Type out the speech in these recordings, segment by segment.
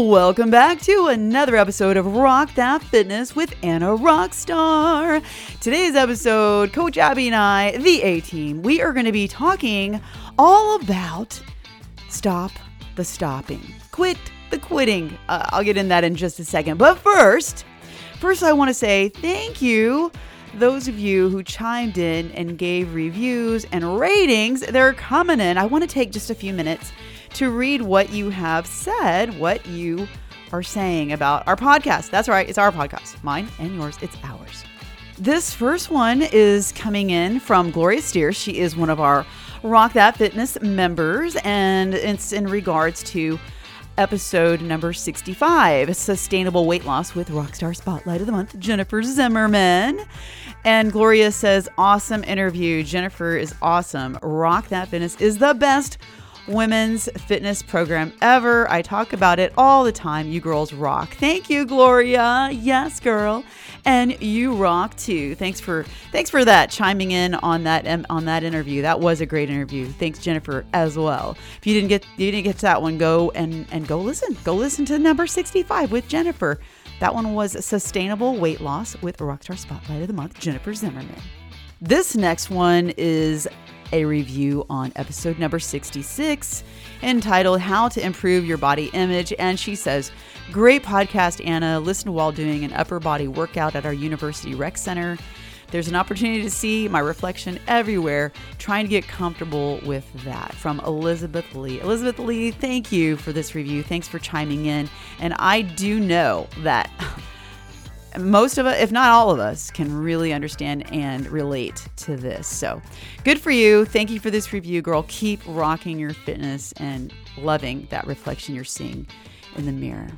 Welcome back to another episode of Rock That Fitness with Anna Rockstar. Today's episode, Coach Abby and I, the A team, we are going to be talking all about stop the stopping, quit the quitting. Uh, I'll get in that in just a second. But first, first, I want to say thank you those of you who chimed in and gave reviews and ratings, they're coming in. I want to take just a few minutes to read what you have said, what you are saying about our podcast. That's right, it's our podcast. Mine and yours, it's ours. This first one is coming in from Gloria Steer. She is one of our Rock That Fitness members, and it's in regards to episode number 65 Sustainable Weight Loss with Rockstar Spotlight of the Month, Jennifer Zimmerman. And Gloria says, Awesome interview. Jennifer is awesome. Rock That Fitness is the best women's fitness program ever. I talk about it all the time. You girls rock. Thank you, Gloria. Yes, girl. And you rock too. Thanks for thanks for that chiming in on that on that interview. That was a great interview. Thanks, Jennifer, as well. If you didn't get you didn't get to that one, go and and go listen. Go listen to number 65 with Jennifer. That one was sustainable weight loss with Rockstar Spotlight of the Month, Jennifer Zimmerman. This next one is a review on episode number 66 entitled How to Improve Your Body Image. And she says, Great podcast, Anna. Listen while doing an upper body workout at our university rec center. There's an opportunity to see my reflection everywhere, trying to get comfortable with that. From Elizabeth Lee. Elizabeth Lee, thank you for this review. Thanks for chiming in. And I do know that most of us, if not all of us, can really understand and relate to this. So good for you. Thank you for this review, girl. Keep rocking your fitness and loving that reflection you're seeing in the mirror.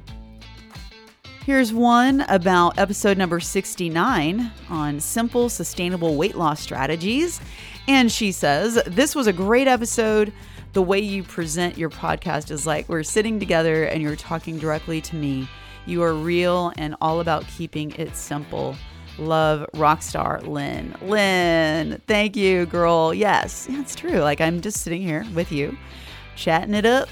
Here's one about episode number 69 on simple, sustainable weight loss strategies. And she says, This was a great episode. The way you present your podcast is like we're sitting together and you're talking directly to me you are real and all about keeping it simple. Love Rockstar Lynn. Lynn, thank you, girl. Yes, it's true. Like I'm just sitting here with you, chatting it up,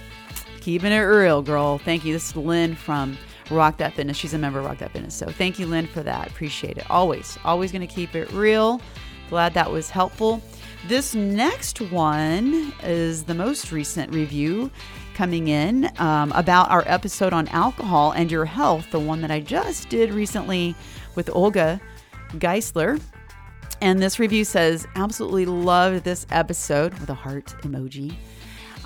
keeping it real, girl. Thank you. This is Lynn from Rock That Fitness. She's a member of Rock That Fitness. So thank you, Lynn, for that. Appreciate it. Always, always going to keep it real. Glad that was helpful. This next one is the most recent review coming in um, about our episode on alcohol and your health, the one that I just did recently with Olga Geisler. And this review says, absolutely loved this episode with a heart emoji.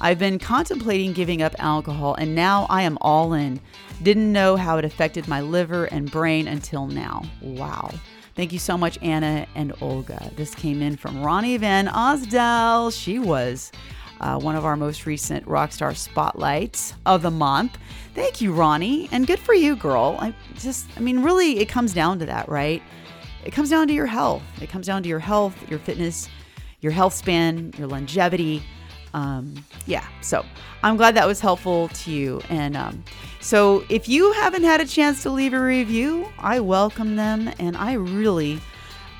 I've been contemplating giving up alcohol and now I am all in. Didn't know how it affected my liver and brain until now. Wow. Thank you so much, Anna and Olga. This came in from Ronnie Van Osdell. She was uh, one of our most recent Rockstar Spotlights of the month. Thank you, Ronnie, and good for you, girl. I just, I mean, really, it comes down to that, right? It comes down to your health. It comes down to your health, your fitness, your health span, your longevity. Um, yeah, so I'm glad that was helpful to you. And um, so if you haven't had a chance to leave a review, I welcome them and I really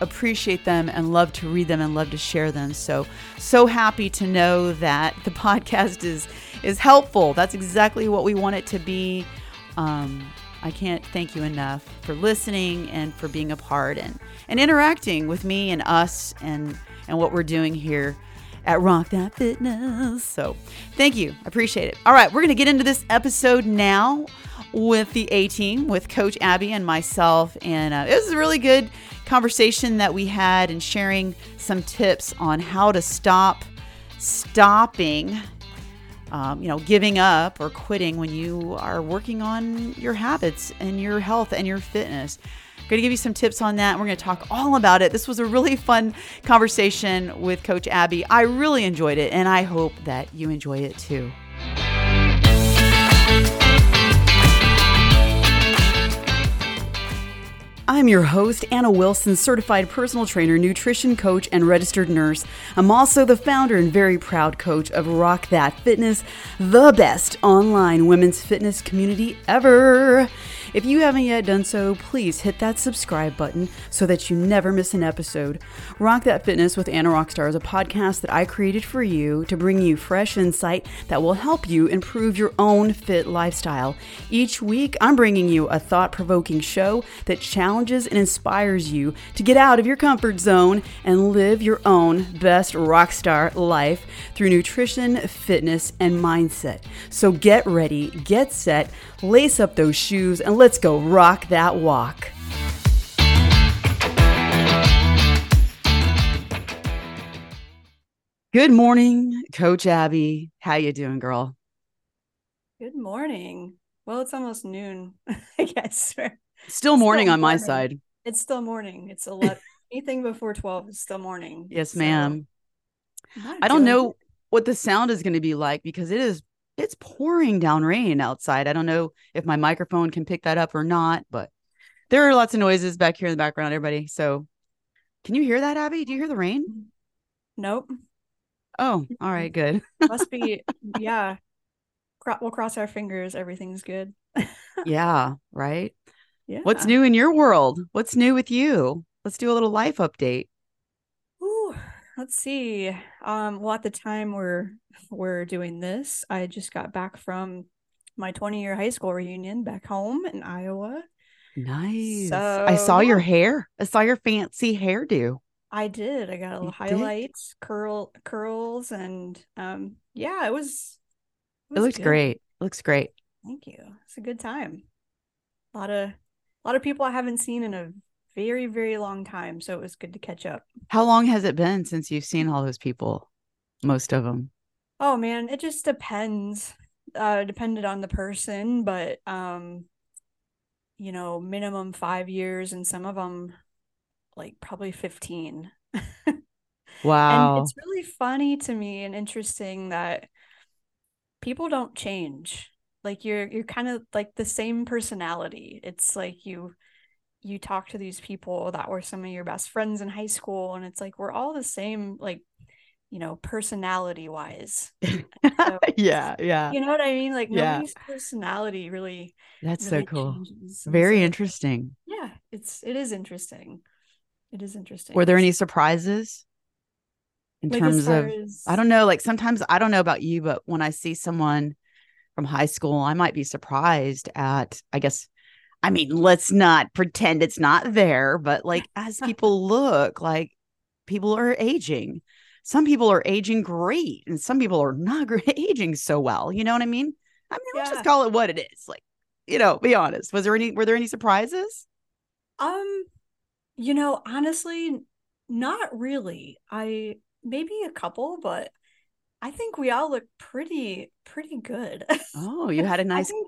appreciate them and love to read them and love to share them. So so happy to know that the podcast is is helpful. That's exactly what we want it to be. Um, I can't thank you enough for listening and for being a part and and interacting with me and us and and what we're doing here at Rock That Fitness. So, thank you. Appreciate it. All right, we're going to get into this episode now with the A team, with Coach Abby and myself. And uh, it was a really good conversation that we had and sharing some tips on how to stop stopping um, you know, giving up or quitting when you are working on your habits and your health and your fitness. I'm going to give you some tips on that. We're going to talk all about it. This was a really fun conversation with Coach Abby. I really enjoyed it, and I hope that you enjoy it too. I'm your host, Anna Wilson, certified personal trainer, nutrition coach, and registered nurse. I'm also the founder and very proud coach of Rock That Fitness, the best online women's fitness community ever. If you haven't yet done so, please hit that subscribe button so that you never miss an episode. Rock That Fitness with Anna Rockstar is a podcast that I created for you to bring you fresh insight that will help you improve your own fit lifestyle. Each week, I'm bringing you a thought provoking show that challenges and inspires you to get out of your comfort zone and live your own best rockstar life through nutrition, fitness, and mindset. So get ready, get set, lace up those shoes, and let's go rock that walk. Good morning, Coach Abby. How you doing, girl? Good morning. Well, it's almost noon, I guess. Still morning still on my side. It's still morning. It's a lot. Anything before 12 is still morning. Yes, so, ma'am. I don't know what the sound is going to be like because it is it's pouring down rain outside. I don't know if my microphone can pick that up or not, but there are lots of noises back here in the background, everybody. So can you hear that, Abby? Do you hear the rain? Nope. Oh, all right, good. Must be, yeah. We'll cross our fingers. Everything's good. yeah, right. Yeah. What's new in your world? What's new with you? Let's do a little life update. Let's see. Um, well, at the time we're we're doing this, I just got back from my 20 year high school reunion back home in Iowa. Nice. So, I saw your hair. I saw your fancy hairdo. I did. I got a little you highlights, did? curl curls, and um, yeah, it was. It, was it looks good. great. It looks great. Thank you. It's a good time. A lot of a lot of people I haven't seen in a very very long time, so it was good to catch up. How long has it been since you've seen all those people? Most of them. Oh man, it just depends. Uh, depended on the person, but um, you know, minimum five years, and some of them like probably 15. wow. And it's really funny to me and interesting that people don't change. Like you're you're kind of like the same personality. It's like you you talk to these people that were some of your best friends in high school and it's like we're all the same like you know personality wise so, yeah yeah. You know what i mean? Like yeah. nobody's personality really that's really so cool very so, interesting. Yeah it's it is interesting. It is interesting. Were there any surprises in like terms of as... I don't know, like sometimes I don't know about you, but when I see someone from high school, I might be surprised at I guess I mean, let's not pretend it's not there, but like as people look, like people are aging. Some people are aging great and some people are not aging so well. You know what I mean? I mean, yeah. let's just call it what it is. Like, you know, be honest. Was there any were there any surprises? Um you know, honestly, not really. I maybe a couple, but I think we all look pretty pretty good. Oh, you had a nice think,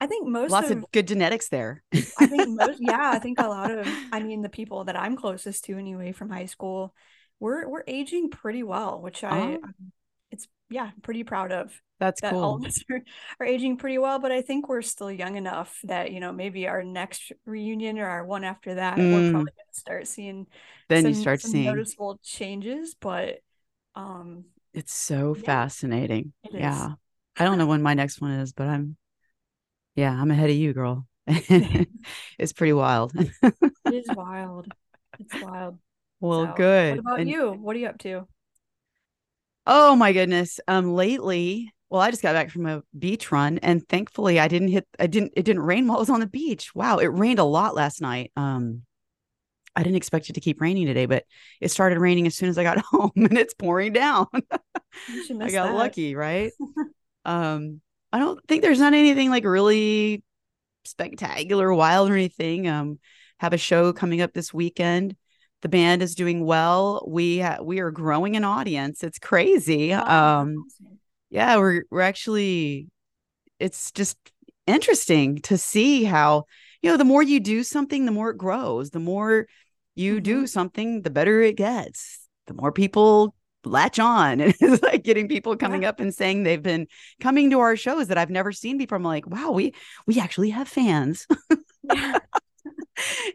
I think most lots of, of good genetics there. I think most yeah, I think a lot of I mean the people that I'm closest to anyway from high school, we're we're aging pretty well, which I oh. it's yeah, pretty proud of. That's that cool. All of us are, are aging pretty well, but I think we're still young enough that you know maybe our next reunion or our one after that, mm. we're probably gonna start seeing. Then some, you start seeing noticeable changes, but um, it's so yeah, fascinating. It yeah, I don't know when my next one is, but I'm, yeah, I'm ahead of you, girl. it's pretty wild. it is wild. It's wild. Well, so, good. What about and, you? What are you up to? Oh my goodness. Um lately, well, I just got back from a beach run and thankfully I didn't hit I didn't it didn't rain while I was on the beach. Wow, it rained a lot last night. Um I didn't expect it to keep raining today, but it started raining as soon as I got home and it's pouring down. I got that. lucky, right? um I don't think there's not anything like really spectacular, wild or anything. Um have a show coming up this weekend the band is doing well. We ha- we are growing an audience. It's crazy. Oh, um, yeah, we're we're actually. It's just interesting to see how you know the more you do something, the more it grows. The more you mm-hmm. do something, the better it gets. The more people latch on and it's like getting people coming yeah. up and saying they've been coming to our shows that I've never seen before. I'm like, wow, we we actually have fans. yeah.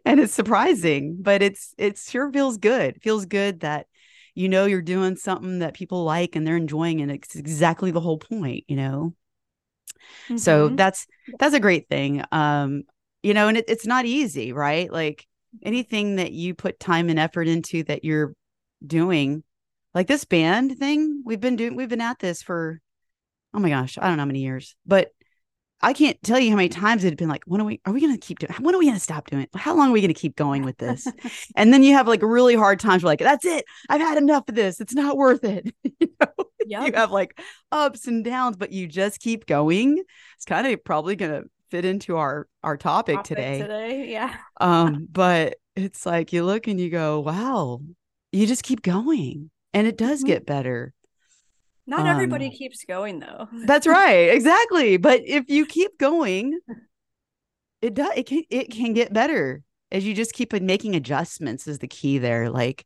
and it's surprising, but it's it sure feels good. It feels good that you know you're doing something that people like and they're enjoying and it's exactly the whole point, you know. Mm-hmm. So that's that's a great thing. Um you know, and it, it's not easy, right? Like anything that you put time and effort into that you're doing, like this band thing, we've been doing, we've been at this for, oh my gosh, I don't know how many years, but I can't tell you how many times it had been like, when are we, are we going to keep doing, when are we going to stop doing it? How long are we going to keep going with this? and then you have like really hard times. Where like, that's it. I've had enough of this. It's not worth it. you know? Yep. You have like ups and downs, but you just keep going. It's kind of probably going to fit into our our topic, topic today. Today, yeah. um, but it's like you look and you go, wow, you just keep going, and it does mm-hmm. get better. Not um, everybody keeps going though. that's right, exactly. But if you keep going, it does. It can it can get better as you just keep making adjustments. Is the key there? Like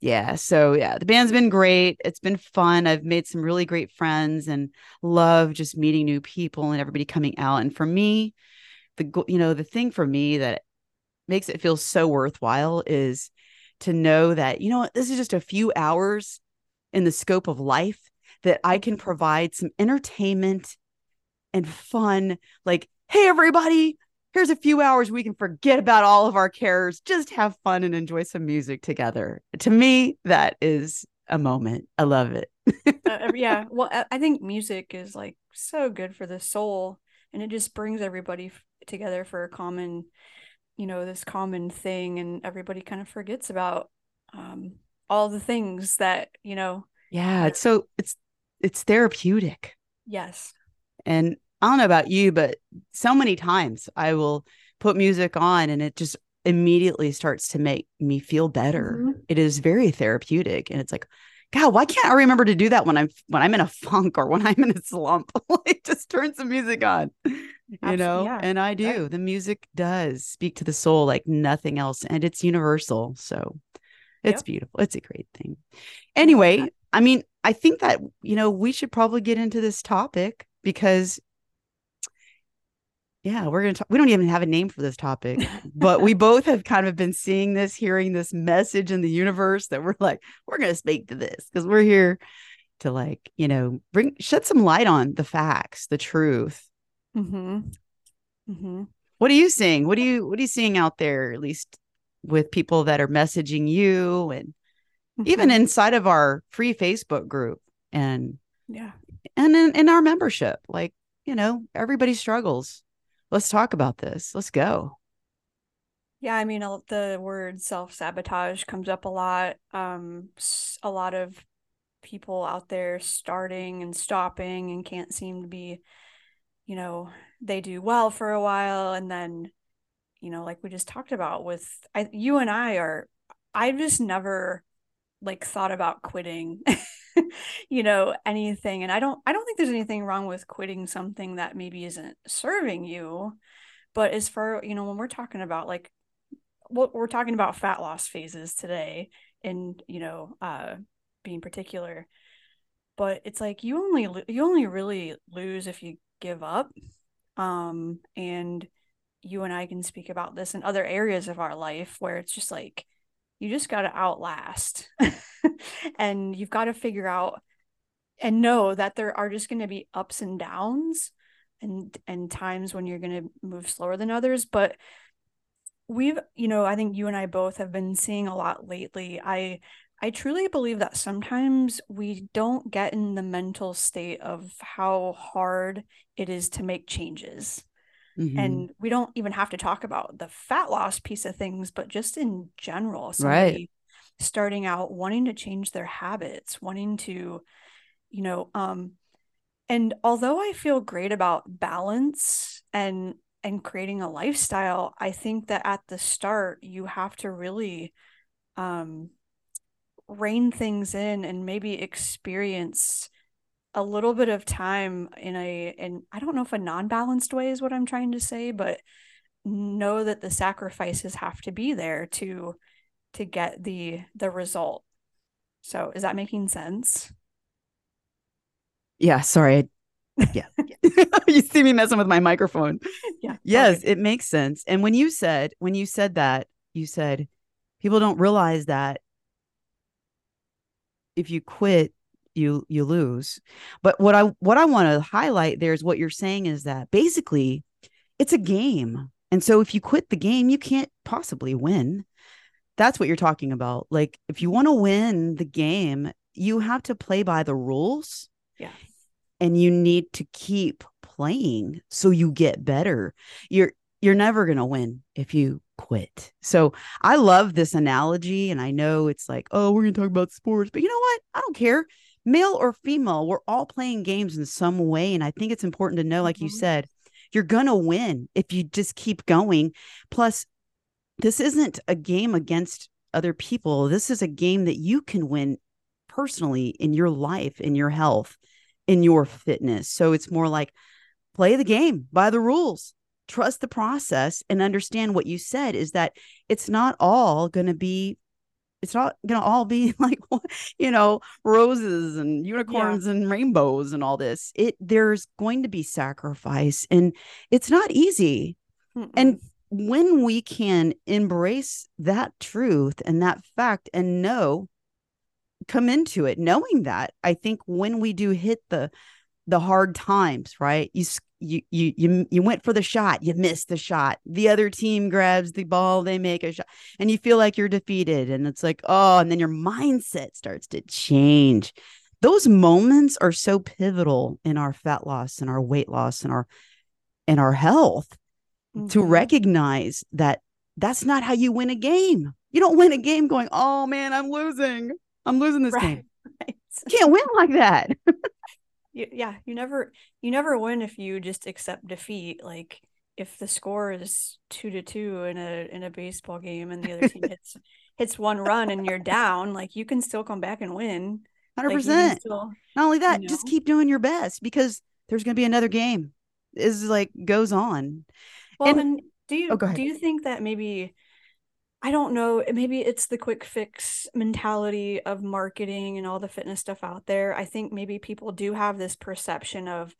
yeah so yeah the band's been great it's been fun i've made some really great friends and love just meeting new people and everybody coming out and for me the you know the thing for me that makes it feel so worthwhile is to know that you know what this is just a few hours in the scope of life that i can provide some entertainment and fun like hey everybody here's a few hours we can forget about all of our cares, just have fun and enjoy some music together. To me, that is a moment. I love it. uh, yeah. Well, I think music is like so good for the soul and it just brings everybody f- together for a common, you know, this common thing. And everybody kind of forgets about um, all the things that, you know. Yeah. It's so, it's, it's therapeutic. Yes. And I don't know about you, but so many times I will put music on and it just immediately starts to make me feel better. Mm-hmm. It is very therapeutic. And it's like, God, why can't I remember to do that when I'm when I'm in a funk or when I'm in a slump? like just turn some music on. You Absolutely, know, yeah. and I do. Right. The music does speak to the soul like nothing else, and it's universal. So it's yep. beautiful. It's a great thing. Anyway, I mean, I think that, you know, we should probably get into this topic because yeah, we're going to talk. We don't even have a name for this topic, but we both have kind of been seeing this, hearing this message in the universe that we're like, we're going to speak to this because we're here to like, you know, bring, shed some light on the facts, the truth. Mm-hmm. Mm-hmm. What are you seeing? What are you, what are you seeing out there, at least with people that are messaging you and mm-hmm. even inside of our free Facebook group and, yeah. And in, in our membership, like, you know, everybody struggles let's talk about this. Let's go. Yeah, I mean, the word self sabotage comes up a lot. Um, a lot of people out there starting and stopping and can't seem to be, you know, they do well for a while and then, you know, like we just talked about with I, you and I are, I've just never like thought about quitting you know anything and i don't i don't think there's anything wrong with quitting something that maybe isn't serving you but as for you know when we're talking about like what we're talking about fat loss phases today and you know uh being particular but it's like you only you only really lose if you give up um and you and I can speak about this in other areas of our life where it's just like you just got to outlast and you've got to figure out and know that there are just going to be ups and downs and and times when you're going to move slower than others but we've you know i think you and i both have been seeing a lot lately. I i truly believe that sometimes we don't get in the mental state of how hard it is to make changes Mm-hmm. And we don't even have to talk about the fat loss piece of things, but just in general, right. starting out wanting to change their habits, wanting to, you know, um, and although I feel great about balance and and creating a lifestyle, I think that at the start you have to really um rein things in and maybe experience a little bit of time in a and I don't know if a non-balanced way is what I'm trying to say, but know that the sacrifices have to be there to to get the the result. So is that making sense? Yeah, sorry. Yeah. you see me messing with my microphone. Yeah. Yes, okay. it makes sense. And when you said when you said that, you said people don't realize that if you quit you you lose but what i what i want to highlight there is what you're saying is that basically it's a game And so if you quit the game, you can't possibly win. That's what you're talking about. Like if you want to win the game, you have to play by the rules. Yeah. And you need to keep playing so you get better. You're you're never going to win if you quit. So I love this analogy and I know it's like, "Oh, we're going to talk about sports." But you know what? I don't care. Male or female, we're all playing games in some way and I think it's important to know like mm-hmm. you said, you're going to win if you just keep going. Plus this isn't a game against other people. This is a game that you can win personally in your life, in your health, in your fitness. So it's more like play the game by the rules, trust the process, and understand what you said is that it's not all going to be. It's not going to all be like, you know, roses and unicorns yeah. and rainbows and all this. It there's going to be sacrifice and it's not easy. Mm-mm. And when we can embrace that truth and that fact and know come into it knowing that i think when we do hit the the hard times right you you you you, you went for the shot you missed the shot the other team grabs the ball they make a shot and you feel like you're defeated and it's like oh and then your mindset starts to change those moments are so pivotal in our fat loss and our weight loss and our and our health mm-hmm. to recognize that that's not how you win a game. You don't win a game going, "Oh man, I'm losing. I'm losing this right. game." Right. You can't win like that. you, yeah, you never you never win if you just accept defeat. Like if the score is two to two in a in a baseball game and the other team hits hits one run and you're down, like you can still come back and win. Hundred like percent. Not only that, you know? just keep doing your best because there's going to be another game. Is like goes on. Well, and, and do you oh, do you think that maybe I don't know, maybe it's the quick fix mentality of marketing and all the fitness stuff out there. I think maybe people do have this perception of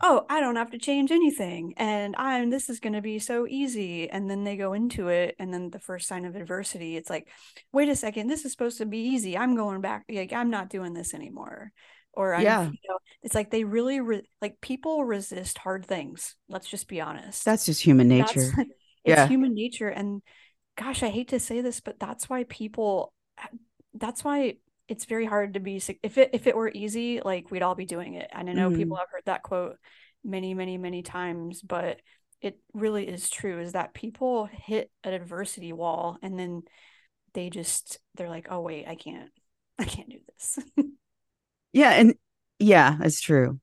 oh, I don't have to change anything and I'm this is going to be so easy and then they go into it and then the first sign of adversity it's like wait a second, this is supposed to be easy. I'm going back like I'm not doing this anymore or I'm, yeah you know it's like they really re- like people resist hard things let's just be honest that's just human nature that's, it's yeah. human nature and gosh i hate to say this but that's why people that's why it's very hard to be if it if it were easy like we'd all be doing it and i know mm. people have heard that quote many many many times but it really is true is that people hit an adversity wall and then they just they're like oh wait i can't i can't do this Yeah, and yeah, that's true.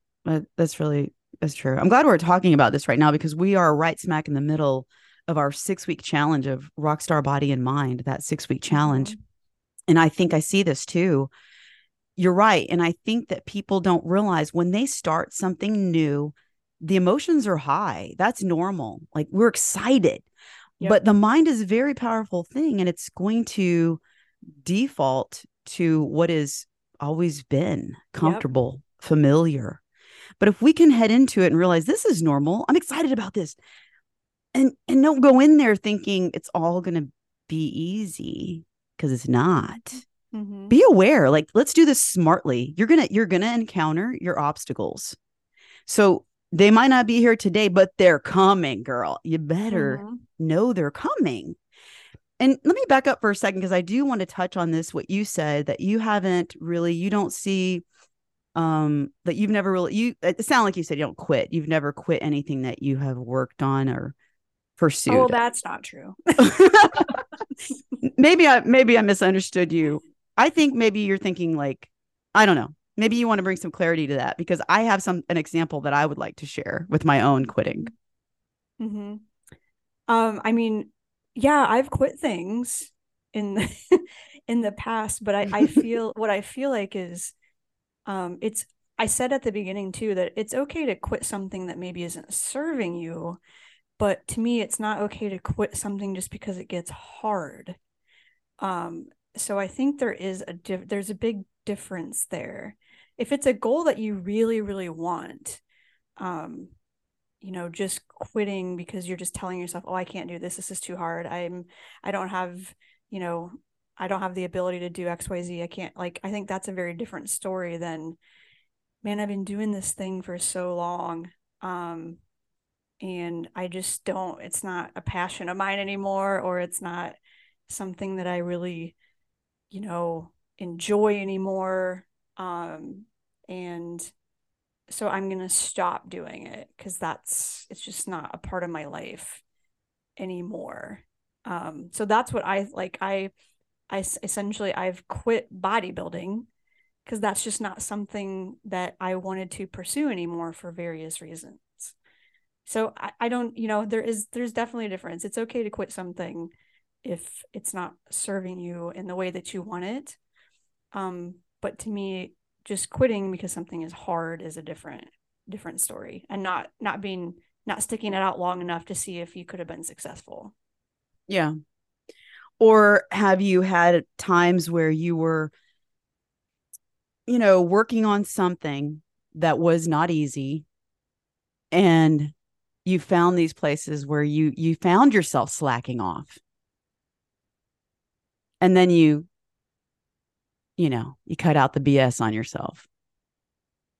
That's really that's true. I'm glad we're talking about this right now because we are right smack in the middle of our six week challenge of Rockstar Body and Mind. That six week challenge, mm-hmm. and I think I see this too. You're right, and I think that people don't realize when they start something new, the emotions are high. That's normal. Like we're excited. Yep. But the mind is a very powerful thing and it's going to default to what is always been comfortable, yep. familiar. But if we can head into it and realize this is normal, I'm excited about this. And and don't go in there thinking it's all going to be easy because it's not. Mm-hmm. Be aware, like let's do this smartly. You're going to you're to encounter your obstacles. So they might not be here today, but they're coming, girl. You better mm-hmm. know they're coming. And let me back up for a second because I do want to touch on this what you said that you haven't really you don't see um that you've never really you it sound like you said you don't quit. You've never quit anything that you have worked on or pursued. Oh, that's not true. maybe I maybe I misunderstood you. I think maybe you're thinking like I don't know. Maybe you want to bring some clarity to that because I have some an example that I would like to share with my own quitting. Mhm. Um I mean yeah, I've quit things in the in the past, but I, I feel what I feel like is um it's I said at the beginning too that it's okay to quit something that maybe isn't serving you, but to me it's not okay to quit something just because it gets hard. Um so I think there is a there's a big difference there. If it's a goal that you really really want, um you know just quitting because you're just telling yourself oh i can't do this this is too hard i'm i don't have you know i don't have the ability to do xyz i can't like i think that's a very different story than man i've been doing this thing for so long um and I just don't it's not a passion of mine anymore or it's not something that I really you know enjoy anymore um and so I'm going to stop doing it cuz that's it's just not a part of my life anymore um so that's what I like I I essentially I've quit bodybuilding because that's just not something that I wanted to pursue anymore for various reasons. So I, I don't, you know, there is there's definitely a difference. It's okay to quit something if it's not serving you in the way that you want it. Um, but to me, just quitting because something is hard is a different different story and not not being not sticking it out long enough to see if you could have been successful. Yeah. Or have you had times where you were you know, working on something that was not easy and you found these places where you you found yourself slacking off. And then you you know you cut out the bs on yourself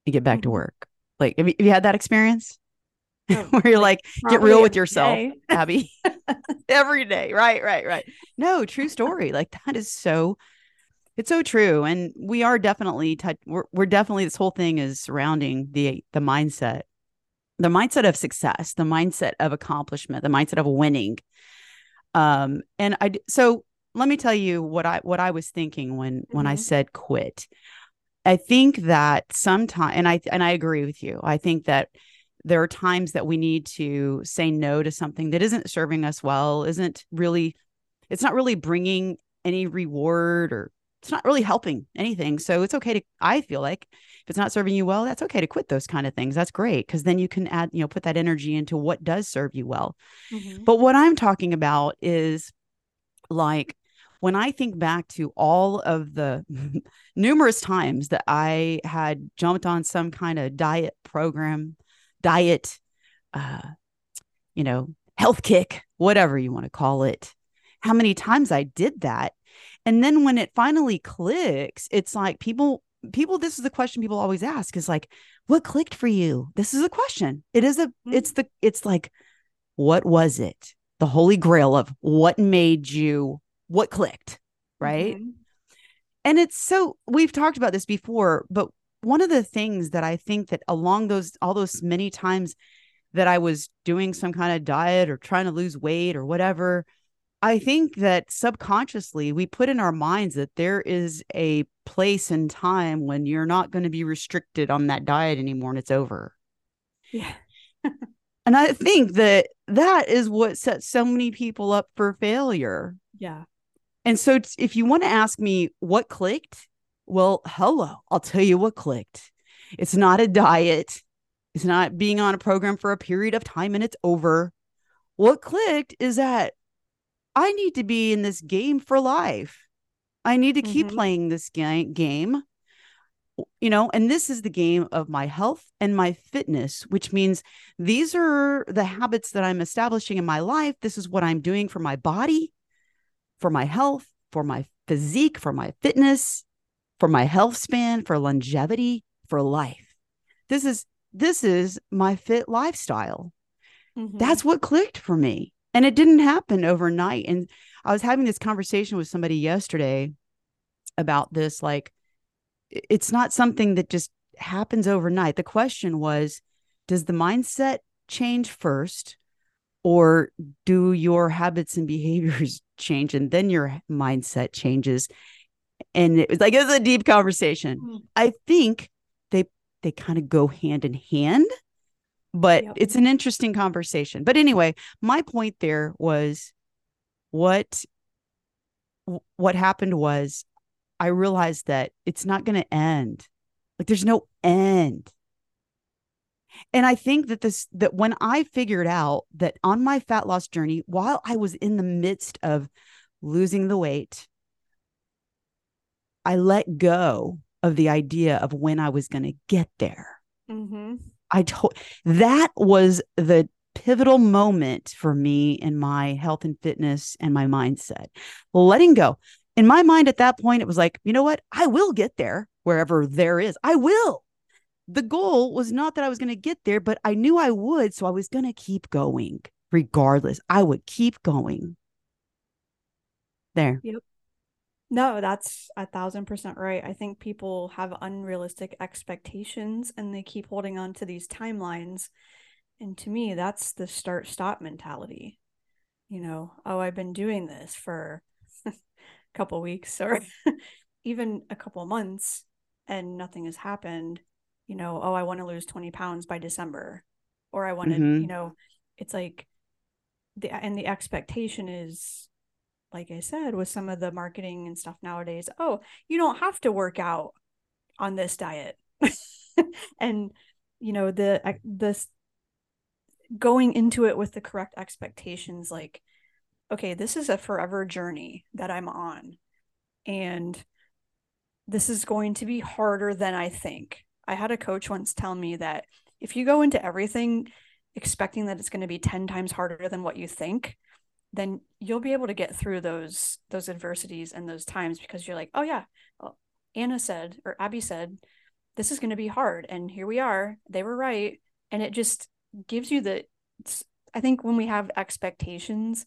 you get back mm-hmm. to work. Like have you, have you, had that experience? Oh, where you're like, like get real with yourself abby. Every day. Right right right. No true story. Like that is so it's so true, and we are definitely touch. We're, we're definitely this whole thing is surrounding the the mindset, the mindset of success, the mindset of accomplishment, the mindset of winning. Um, and I so let me tell you what I what I was thinking when mm-hmm. when I mm-hmm. said quit. I think that sometimes, and I and I agree with you. I think that there are times that we need to say no to something that isn't serving us well, isn't really, it's not really bringing any reward or it's not really helping anything. So it's okay to, I feel like if it's not serving you well, that's okay to quit those kind of things. That's great. Cause then you can add, you know, put that energy into what does serve you well. Mm-hmm. But what I'm talking about is like, when I think back to all of the numerous times that I had jumped on some kind of diet program, diet, uh, you know, health kick, whatever you want to call it, how many times I did that and then when it finally clicks, it's like people people this is the question people always ask is like what clicked for you? This is a question. It is a mm-hmm. it's the it's like what was it? The holy grail of what made you what clicked, right? Mm-hmm. And it's so we've talked about this before, but one of the things that I think that along those all those many times that I was doing some kind of diet or trying to lose weight or whatever, I think that subconsciously we put in our minds that there is a place and time when you're not going to be restricted on that diet anymore and it's over. Yeah. and I think that that is what sets so many people up for failure. Yeah. And so if you want to ask me what clicked, well, hello, I'll tell you what clicked. It's not a diet. It's not being on a program for a period of time and it's over. What clicked is that I need to be in this game for life. I need to keep mm-hmm. playing this ga- game. You know, and this is the game of my health and my fitness, which means these are the habits that I'm establishing in my life. This is what I'm doing for my body, for my health, for my physique, for my fitness, for my health span, for longevity, for life. This is this is my fit lifestyle. Mm-hmm. That's what clicked for me. And it didn't happen overnight. And I was having this conversation with somebody yesterday about this. Like, it's not something that just happens overnight. The question was Does the mindset change first? Or do your habits and behaviors change and then your mindset changes? And it was like it was a deep conversation. Mm-hmm. I think they they kind of go hand in hand but yep. it's an interesting conversation. But anyway, my point there was what what happened was I realized that it's not going to end. Like there's no end. And I think that this that when I figured out that on my fat loss journey, while I was in the midst of losing the weight, I let go of the idea of when I was going to get there. Mm-hmm. I told that was the pivotal moment for me in my health and fitness and my mindset. Letting go. In my mind at that point, it was like, you know what? I will get there wherever there is. I will. the goal was not that I was going to get there, but I knew I would. So I was going to keep going regardless. I would keep going. There. Yep. No, that's a thousand percent right. I think people have unrealistic expectations and they keep holding on to these timelines. And to me, that's the start stop mentality. You know, oh, I've been doing this for a couple weeks or even a couple months and nothing has happened. You know, oh, I want to lose 20 pounds by December. Or I want to, Mhm. you know, it's like the and the expectation is like I said, with some of the marketing and stuff nowadays, oh, you don't have to work out on this diet. and you know, the this going into it with the correct expectations like okay, this is a forever journey that I'm on. And this is going to be harder than I think. I had a coach once tell me that if you go into everything expecting that it's going to be 10 times harder than what you think, then you'll be able to get through those those adversities and those times because you're like, "Oh yeah, well, Anna said or Abby said this is going to be hard and here we are. They were right." And it just gives you the I think when we have expectations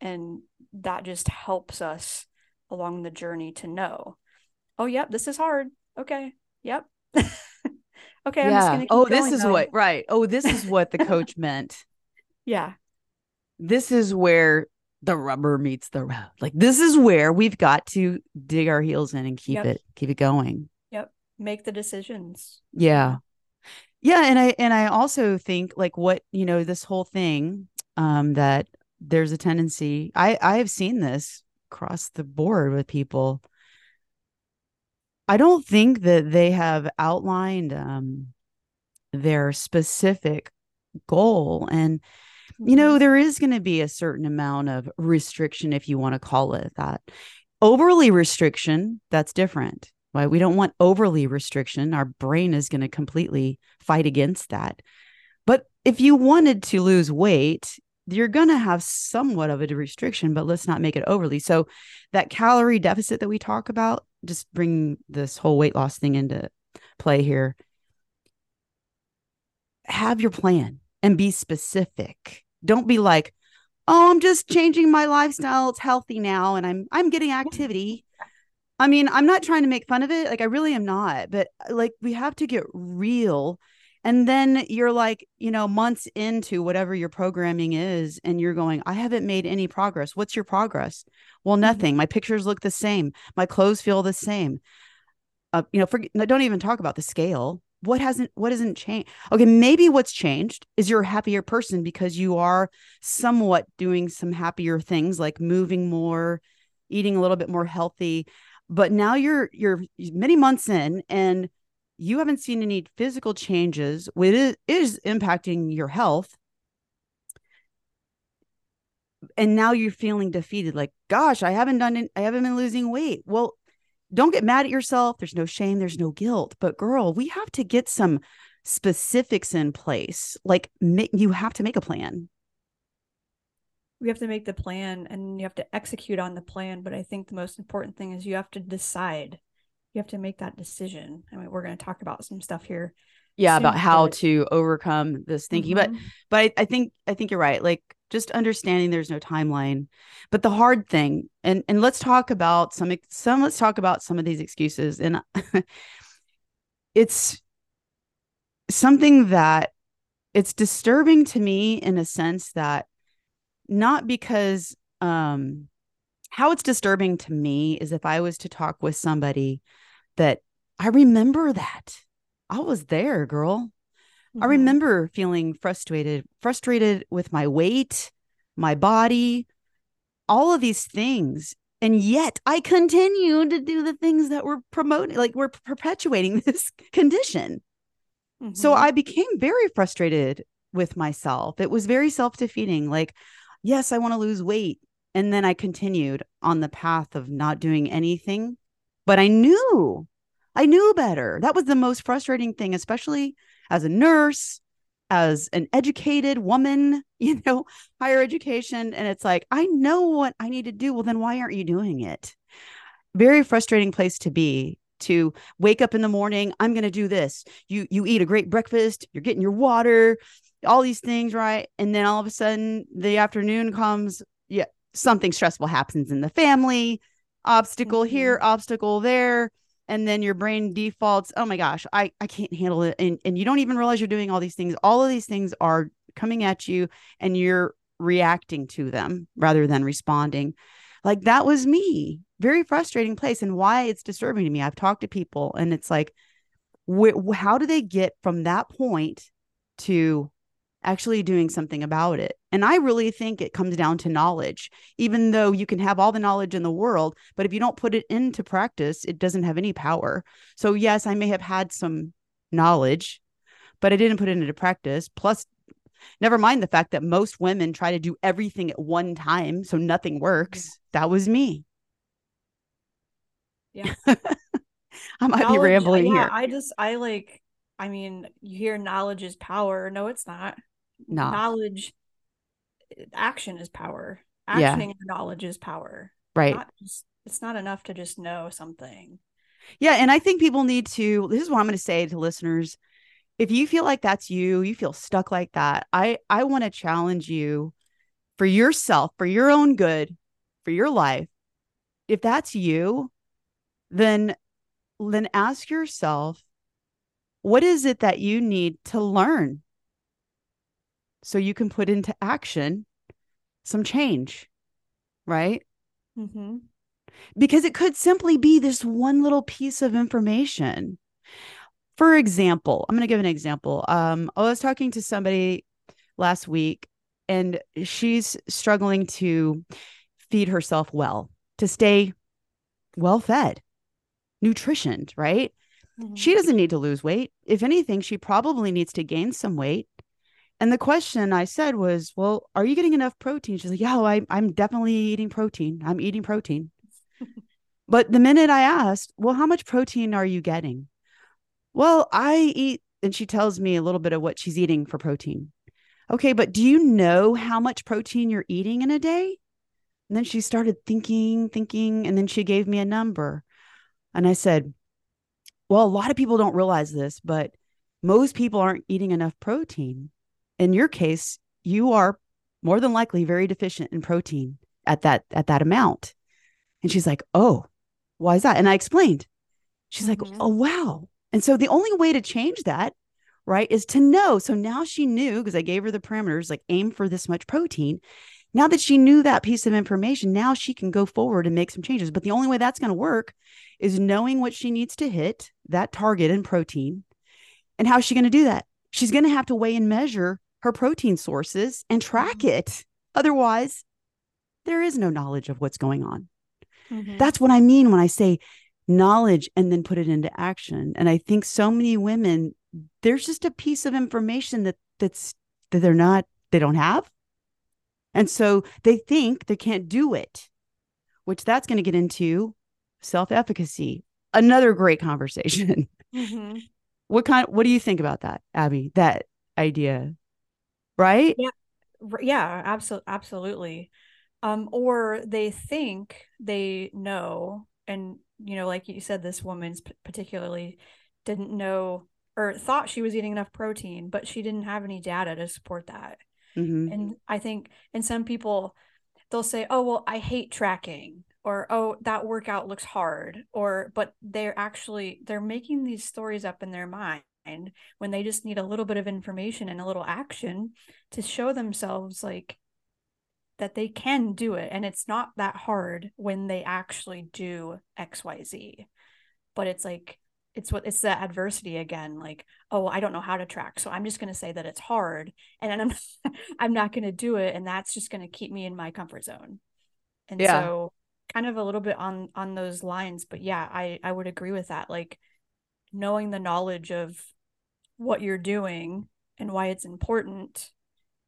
and that just helps us along the journey to know oh yep this is hard okay yep okay i'm just gonna keep Oh, this is though. what, right. Oh, this is what the coach meant. yeah This is where the rubber meets the road. Like, this is where we've got to dig our heels in and keep Yep. it, keep it going. yep make the decisions Yeah. Yeah. And I, and I also think like what, you know, this whole thing, um, that there's a tendency, I, I have seen this across the board with people. I don't think that they have outlined, um, their specific goal. And, you know, Mhm. there is going to be a certain amount of restriction, if you want to call it that. Overly restriction, that's different. Right? We don't want overly restriction. Our brain is going to completely fight against that. But if you wanted to lose weight, you're going to have somewhat of a restriction, but let's not make it overly. So, that calorie deficit that we talk about, just bring this whole weight loss thing into play here. Have your plan and be specific. Don't be like, "Oh, I'm just changing my lifestyle. It's healthy now and I'm I'm getting activity." I mean, I'm not trying to make fun of it. Like I really am not, but like we have to get real. And then you're like, you know, months into whatever your programming is and you're going, "I haven't made any progress." What's your progress? Well, nothing. My pictures look the same. My clothes feel the same. Uh, you know, no, don't even talk about the scale. What hasn't what hasn't changed? Okay, maybe what's changed is you're a happier person because you are somewhat doing some happier things like moving more, eating a little bit more healthy. But now you're you're many months in and you haven't seen any physical changes, which is, impacting your health. And now you're feeling defeated, like, gosh, I haven't done it, I haven't been losing weight. Well, don't get mad at yourself. There's no shame, there's no guilt. But girl, we have to get some specifics in place. Like you have to make a plan. we have to make the plan and you have to execute on the plan but i think the most important thing is you have to decide you have to make that decision i mean we're going to talk about some stuff here Yeah, about how but- to overcome this thinking. But Mhm. but I, I think I think you're right. Like just understanding there's no timeline. But the hard thing, and and let's talk about some some let's talk about some of these excuses. And it's something that it's disturbing to me in a sense that not because um how it's disturbing to me is if I was to talk with somebody that I remember that. I was there, girl. I Mhm. remember feeling frustrated, frustrated with my weight, my body, all of these things. And yet I continued to do the things that were promoting, like we're perpetuating this condition. So Mhm. I became very frustrated with myself. It was very self defeating. Like, yes, I want to lose weight. And then I continued on the path of not doing anything. But I knew, I knew better. That was the most frustrating thing, especially as a nurse, as an educated woman, you know, higher education. And it's like, I know what I need to do. Well, then why aren't you doing it? Very frustrating place to be. to wake up in the morning i'm going to do this you you eat a great breakfast you're getting your water all these things right and then all of a sudden the afternoon comes yeah something stressful happens in the family obstacle mm-hmm. here obstacle there and then your brain defaults oh my gosh i i can't handle it and, and you don't even realize you're doing all these things. All of these things are coming at you and you're reacting to them rather than responding. Like that was me. Very frustrating place and why it's disturbing to me. I've talked to people and it's like wh- how do they get from that point to actually doing something about it. And I really think it comes down to knowledge, even though you can have all the knowledge in the world, but if you don't put it into practice, it doesn't have any power. So, yes, I may have had some knowledge, but I didn't put it into practice. Plus, never mind the fact that most women try to do everything at one time, so nothing works. Yeah. That was me. Yeah. I might knowledge, be rambling yeah, here. I just, I like, I mean, you hear knowledge is power. No, it's not no. knowledge action is power. Actioning yeah. knowledge is power. Right. Not just, it's not enough to just know something. Yeah and i think people need to this is what i'm going to say to listeners. If you feel like that's you you feel stuck like that i i want to challenge you for yourself for your own good for your life. If that's you then then ask yourself what is it that you need to learn so you can put into action some change, right? Mm-hmm. Because it could simply be this one little piece of information. For example, I'm going to give an example. Um, I was talking to somebody last week, and she's struggling to feed herself well, to stay well fed, nutritioned, right? Mm-hmm. She doesn't need to lose weight. If anything, she probably needs to gain some weight and the question I said was, Well, are you getting enough protein? She's like, Yeah, I, I'm definitely eating protein. I'm eating protein. but the minute I asked, Well, how much protein are you getting? Well, I eat, and she tells me a little bit of what she's eating for protein. Okay, but do you know how much protein you're eating in a day? And then she started thinking, thinking, and then she gave me a number. And I said, Well, a lot of people don't realize this, but most people aren't eating enough protein in your case, you are more than likely very deficient in protein at that at that amount. And she's like, "Oh, why is that?" And I explained. She's mm-hmm. like, "Oh, wow." And so the only way to change that, right, is to know. So now she knew because I gave her the parameters like aim for this much protein. Now that she knew that piece of information, now she can go forward and make some changes. But the only way that's going to work is knowing what she needs to hit that target in protein. And how is she going to do that? She's going to have to weigh and measure her protein sources and track mm-hmm. it. Otherwise, there is no knowledge of what's going on. Mm-hmm. That's what I mean when I say knowledge and then put it into action. And I think so many women, there's just a piece of information that that's that they're not, they don't have. And so they think they can't do it, which that's going to get into self-efficacy. Another great conversation. Mm-hmm. what kind what do you think about that, Abby? That idea? Right? Yeah. Yeah, absolutely absolutely. Um or they think they know and you know like you said this woman's particularly didn't know or thought she was eating enough protein, but she didn't have any data to support that. Mm-hmm. And I think and some people they'll say, "Oh, well, I hate tracking." Or, "Oh, that workout looks hard." Or but they're actually they're making these stories up in their mind when they just need a little bit of information and a little action to show themselves like that they can do it. And it's not that hard when they actually do xyz but it's like it's what it's the adversity again like oh i don't know how to track. So i'm just going to say that it's hard and i'm i'm not going to do it. And that's just going to keep me in my comfort zone. And yeah. so kind of a little bit on on those lines. But yeah i i would agree with that. Like knowing the knowledge of what you're doing and why it's important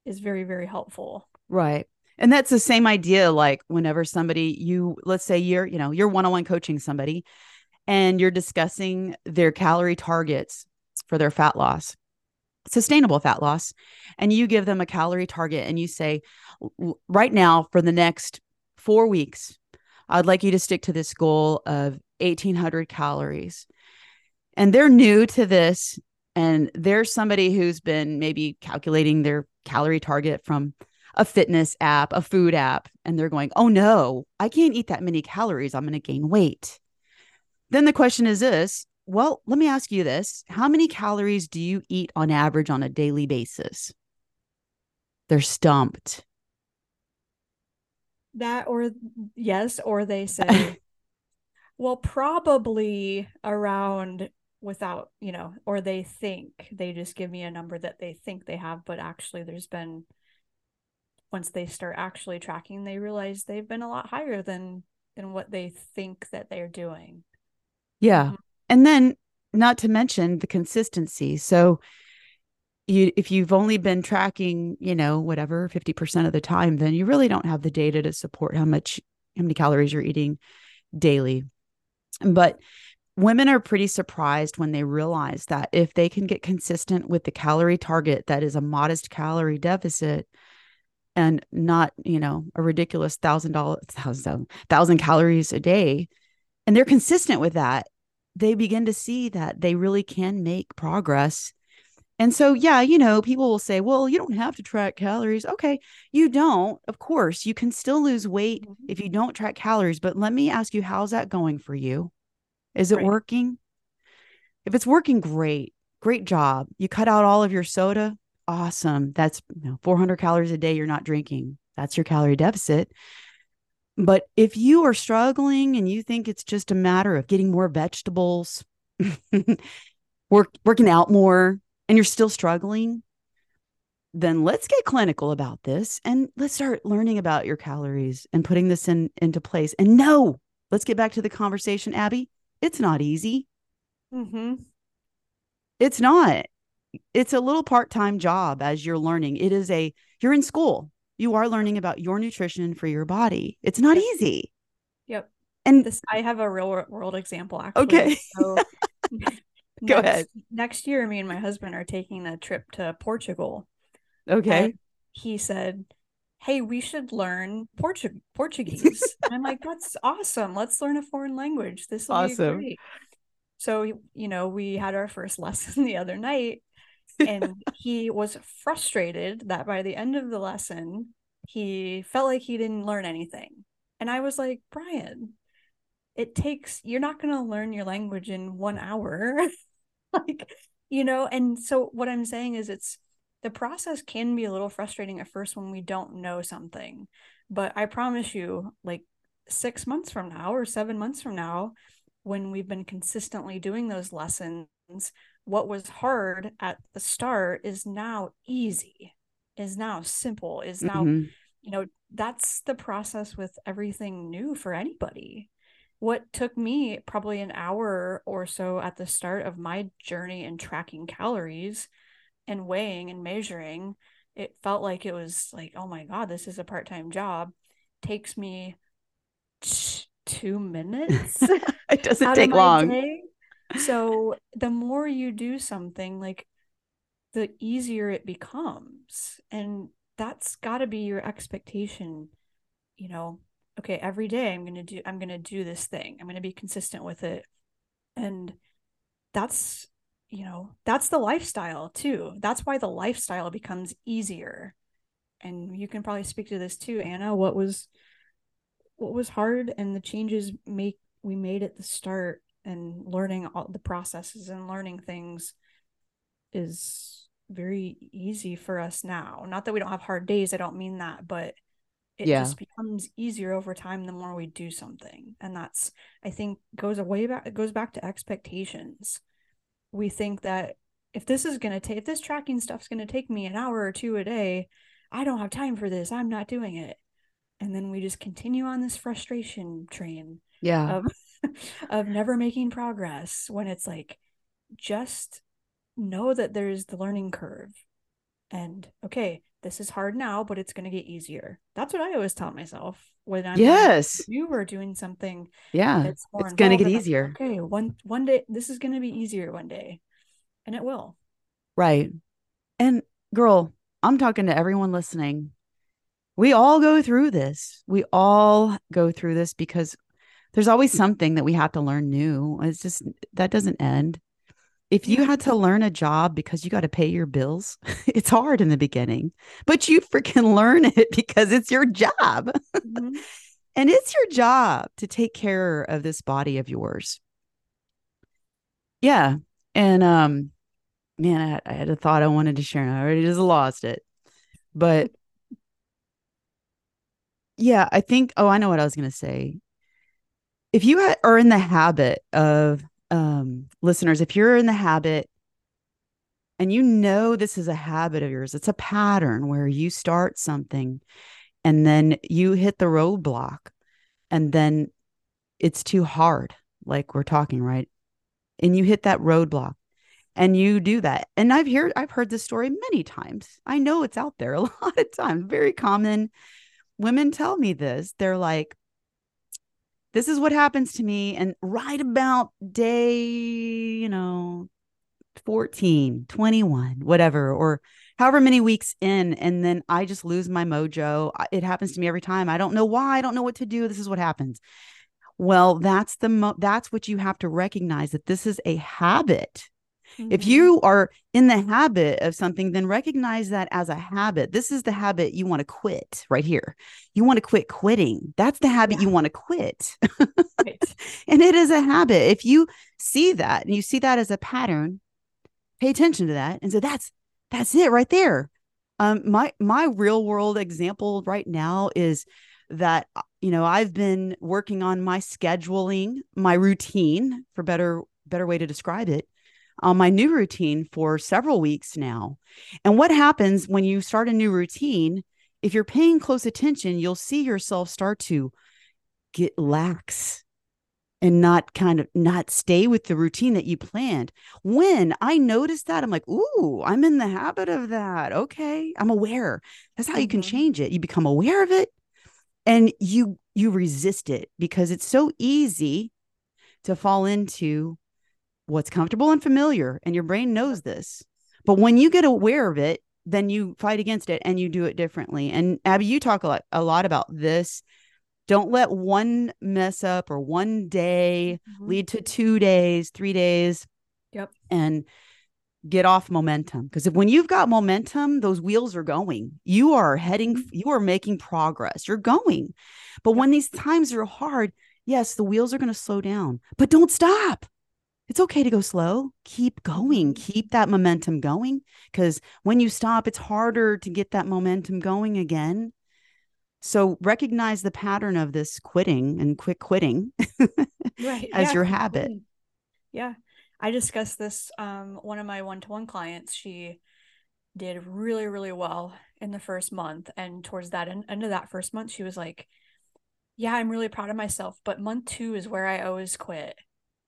is very very helpful right and that's the same idea like whenever somebody you let's say you're you know you're one-on-one coaching somebody and you're discussing their calorie targets for their fat loss sustainable fat loss and you give them a calorie target and you say right now for the next 4 weeks I'd like you to stick to this goal of 1800 calories. And they're new to this. And there's somebody who's been maybe calculating their calorie target from a fitness app, a food app, and they're going, oh no, I can't eat that many calories. I'm going to gain weight. Then the question is this well, let me ask you this How many calories do you eat on average on a daily basis? They're stumped. That or yes, or they say, well, probably around without, you know, or they think they just give me a number that they think they have, but actually there's been once they start actually tracking, they realize they've been a lot higher than than what they think that they're doing. Yeah. Mm-hmm. And then not to mention the consistency. So you if you've only been tracking, you know, whatever 50% of the time, then you really don't have the data to support how much how many calories you're eating daily. But women are pretty surprised when they realize that if they can get consistent with the calorie target that is a modest calorie deficit and not, you know, a ridiculous thousand dollars thousand thousand calories a day, and they're consistent with that, they begin to see that they really can make progress and so, yeah, you know, people will say, well, you don't have to track calories. Okay, you don't. Of course, you can still lose weight mm-hmm. if you don't track calories. But let me ask you, how's that going for you? Is it right. working? If it's working, great. Great job. You cut out all of your soda. Awesome. That's you know, 400 calories a day you're not drinking. That's your calorie deficit. But if you are struggling and you think it's just a matter of getting more vegetables, work, working out more, and you're still struggling, then let's get clinical about this and let's start learning about your calories and putting this in into place. And no, let's get back to the conversation, Abby. It's not easy. Mm-hmm. It's not. It's a little part-time job as you're learning. It is a you're in school. You are learning about your nutrition for your body. It's not easy. Yep. And this I have a real world example actually. Okay. So Go next, ahead. Next year, me and my husband are taking a trip to Portugal. Okay. And he said, Hey, we should learn Portu- Portuguese. I'm like, That's awesome. Let's learn a foreign language. This will awesome. be great. So, you know, we had our first lesson the other night, and he was frustrated that by the end of the lesson, he felt like he didn't learn anything. And I was like, Brian, it takes, you're not going to learn your language in one hour. like you know and so what i'm saying is it's the process can be a little frustrating at first when we don't know something but i promise you like 6 months from now or 7 months from now when we've been consistently doing those lessons what was hard at the start is now easy is now simple is now mm-hmm. you know that's the process with everything new for anybody what took me probably an hour or so at the start of my journey in tracking calories and weighing and measuring it felt like it was like oh my god this is a part-time job. Takes me t- two minutes it doesn't take long. day. so the more you do something like the easier it becomes. And that's got to be your expectation you know okay every day i'm going to do i'm going to do this thing. I'm going to be consistent with it. And that's you know that's the lifestyle too. That's why the lifestyle becomes easier. And you can probably speak to this too anna. What was what was hard and the changes make we made at the start and learning all the processes and learning things is very easy for us now. Not that we don't have hard days i don't mean that but it yeah. just becomes easier over time the more we do something. And that's i think goes away back it goes back to expectations we think that if this is going to take if this tracking stuff's going to take me an hour or two a day i don't have time for this i'm not doing it. And then we just continue on this frustration train yeah. of, of never making progress when it's like just know that there's the learning curve. And okay this is hard now, but it's going to get easier. That's what I always tell myself when I'm yes, you were doing something. Yeah, it's going to get easier. okay, one one day this is going to be easier one day, and it will. Right, and girl, I'm talking to everyone listening. We all go through this. We all go through this because there's always something that we have to learn new. It's just that doesn't end. If you had to learn a job because you got to pay your bills, it's hard in the beginning, but you freaking learn it because it's your job. Mhm. And it's your job to take care of this body of yours. Yeah. And um man, I had, I had a thought I wanted to share and I already just lost it. But yeah, I think oh, I know what I was going to say. If you ha- are in the habit of um listeners, if you're in the habit and you know this is a habit of yours, it's a pattern where you start something and then you hit the roadblock and then it's too hard like we're talking right? And you hit that roadblock and you do that. And i've heard i've heard this story many times. I know it's out there a lot of times very common. Women tell me this they're like this is what happens to me and right about day you know 14 21 whatever or however many weeks in and then i just lose my mojo. It happens to me every time. I don't know why. I don't know what to do. This is what happens. Well that's the mo- that's what you have to recognize that this is a habit if Mhm. you are in the habit of something then recognize that as a habit this is the habit you want to quit right here you want to quit quitting that's the habit Yeah. you want to quit Right. and it is a habit if you see that and you see that as a pattern pay attention to that and say that's that's it right there um my my real world example right now is that uh, you know i've been working on my scheduling my routine for better better way to describe it on my new routine for several weeks now and what happens when you start a new routine if you're paying close attention you'll see yourself start to get lax and not kind of not stay with the routine that you planned. When I noticed that, I'm like, ooh, I'm in the habit of that. Okay. I'm aware. That's how you can Mhm. change it. You become aware of it and you you resist it because it's so easy to fall into what's comfortable and familiar. And your brain knows this. But when you get aware of it, then you fight against it and you do it differently. And Abby, you talk a lot, a lot about this. Don't let one mess up or one day Mhm. lead to two days, three days. Yep. And get off momentum. Because when you've got momentum, those wheels are going. You are heading, Mhm. you are making progress. You're going. But when these times are hard, yes, the wheels are going to slow down, but don't stop. It's okay to go slow. Keep going. Mhm. Keep that momentum going. Because when you stop, it's harder to get that momentum going again. So recognize the pattern of this quitting and quit quitting right as yeah, your habit. yeah i discussed this um one of my one-to-one clients she did really really well in the first month and towards that end, end of that first month she was like yeah i'm really proud of myself but month two is where i always quit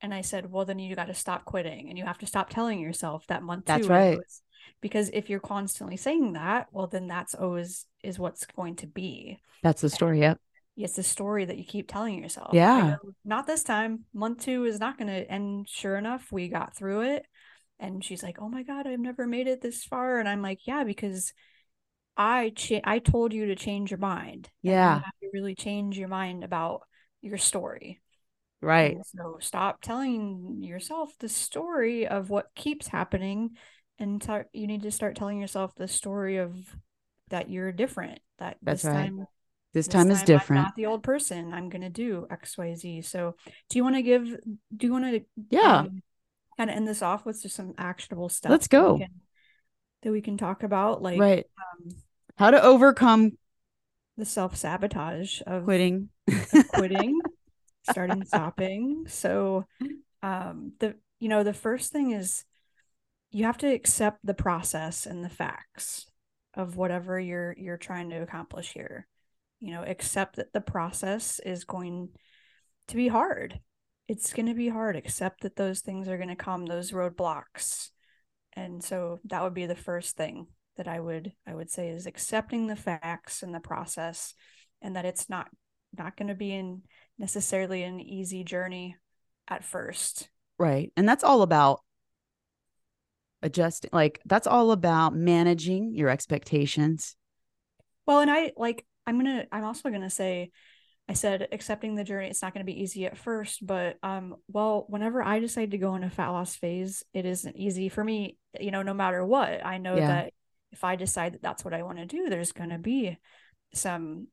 and i said well then you got to stop quitting and you have to stop telling yourself that month That's right. always- because if you're constantly saying that well then that's always is what's going to be That's the story. Yep. it's the story that you keep telling yourself. Yeah. not this time. Month two is not going to. And sure enough, we got through it. And she's like, "Oh my god, I've never made it this far." And I'm like, "Yeah, because I cha- I told you to change your mind. Yeah. you have to really change your mind about your story. Right. So stop telling yourself the story of what keeps happening, and start. You need to start telling yourself the story of that you're different. That That's this right. time This this time is different. I'm not the old person. I'm gonna do X, Y, Z. So, do you want to give? Do you want to? Yeah. kind of end this off with just some actionable stuff. Let's that we go. can- that we can talk about, like right. um, How to overcome the self sabotage of quitting. of quitting, starting, stopping. So, um, the you know the first thing is you have to accept the process and the facts of whatever you're you're trying to accomplish here. You know, accept that the process is going to be hard. It's going to be hard. Accept that those things are going to come, those roadblocks. And so that would be the first thing that I would I would say is accepting the facts and the process and that it's not not going to be in necessarily an easy journey at first. Right. And that's all about adjusting. Like, that's all about managing your expectations. Well, and I like I'm going to I'm also going to say I said accepting the journey, it's not going to be easy at first, but um, well, whenever I decide to go in a fat loss phase, it isn't easy for me, you know, no matter what. I know Yeah. that if I decide that that's what I want to do, there's going to be some,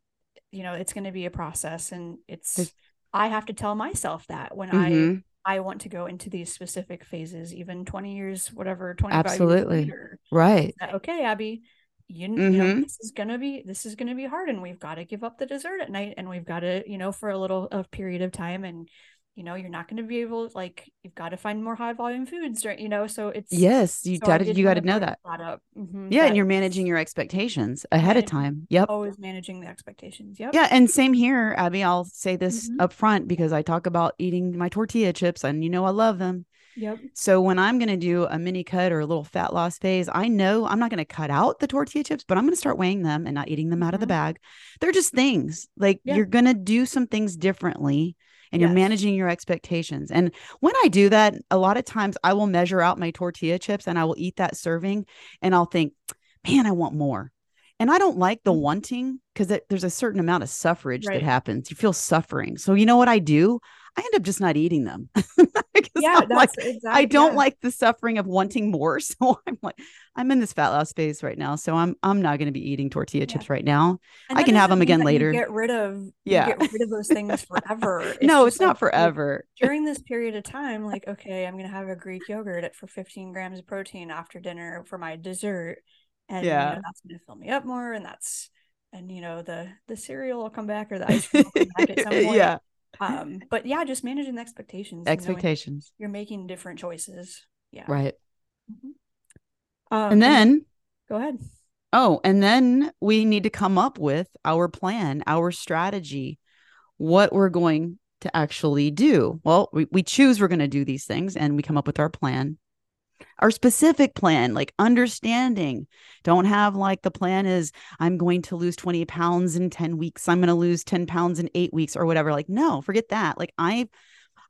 you know, it's going to be a process and it's, There's- I have to tell myself that when Mhm. I, I want to go into these specific phases, even 20 years, whatever, 25 Absolutely. years later, Right. okay, Abby, you, you know, Mhm. this is gonna be this is gonna be hard, and we've got to give up the dessert at night, and we've got to, you know, for a little a period of time, and you know, you're not gonna be able like you've got to find more high volume foods, during, you know, so it's Yes, you so got to you got to know bring that. up. Mhm, Yeah, and you're managing your expectations ahead of time. Yep. always managing the expectations. Yep. Yeah, and same here, Abby. I'll say this Mhm. up front because I talk about eating my tortilla chips and you know I love them. Yep. So when I'm going to do a mini cut or a little fat loss phase, I know I'm not going to cut out the tortilla chips, but I'm going to start weighing them and not eating them out of the Mhm. bag. They're just things. Like Yeah. you're going to do some things differently and you're managing your expectations. And when I do that, a lot of times I will measure out my tortilla chips and I will eat that serving and I'll think, "Man, I want more." And I don't like the Mhm. wanting because there's a certain amount of suffrage Right. that happens. You feel suffering. So you know what I do? I end up just not eating them. Yeah, like, exactly. I don't yeah. like the suffering of wanting more. So I'm like, I'm in this fat loss phase right now. So I'm I'm not going to be eating tortilla Yeah. chips right now. And I can have them again later. Get rid of Yeah. Get rid of those things forever. no, it's not like, you- forever. during this period of time, like, okay, I'm gonna have a Greek yogurt for 15 grams of protein after dinner for my dessert, and you Yeah. know that's gonna fill me up more, and that's and you know the the cereal will come back or the ice cream will come back at some point. yeah, Um, but yeah, just managing the expectations. you know, expectations. you're making different choices. Yeah. Right. Mhm. Um, And then go ahead. Oh, and then we need to come up with our plan, our strategy, what we're going to actually do. Well, we, we choose we're going to do these things and we come up with our plan. Our specific plan, like understanding, don't have like the plan is I'm going to lose 20 pounds in 10 weeks. I'm going to lose 10 pounds in eight weeks or whatever. Like, no, forget that. Like, I,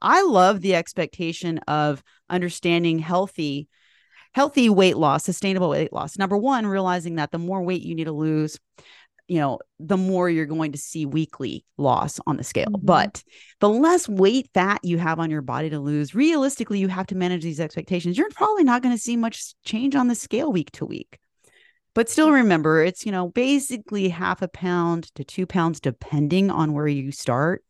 I love the expectation of understanding healthy healthy weight loss, sustainable weight loss. Number one, realizing that the more weight you need to lose, you know, the more you're going to see weekly loss on the scale. Mhm. But the less weight fat you have on your body to lose, realistically, you have to manage these expectations. You're probably not going to see much change on the scale week to week. But still remember, it's, you know, basically half a pound to two pounds, depending on where you start.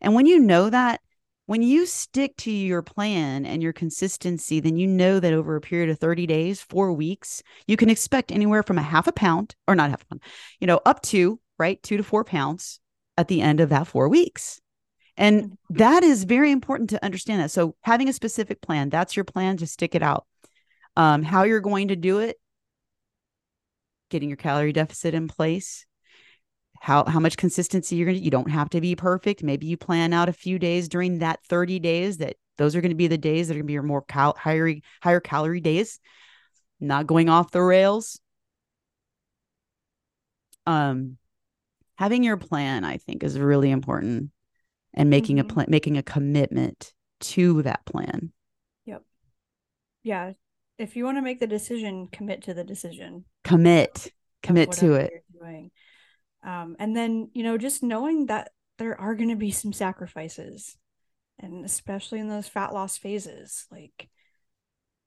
And when you know that, when you stick to your plan and your consistency, then you know that over a period of 30 days, four weeks, you can expect anywhere from a half a pound or not half a pound, you know, up to right two to four pounds at the end of that four weeks. And that is very important to understand that. So having a specific plan, that's your plan, just stick it out. Um, how you're going to do it, getting your calorie deficit in place, how how much consistency you're going to you don't have to be perfect maybe you plan out a few days during that 30 days that those are going to be the days that are going to be your more cal- higher higher calorie days not going off the rails um having your plan i think is really important and making Mhm. a plan making a commitment to that plan Yep. Yeah. If you want to make the decision, commit to the decision. commit commit to it. Um, and then, you know, just knowing that there are going to be some sacrifices, and especially in those fat loss phases. Like,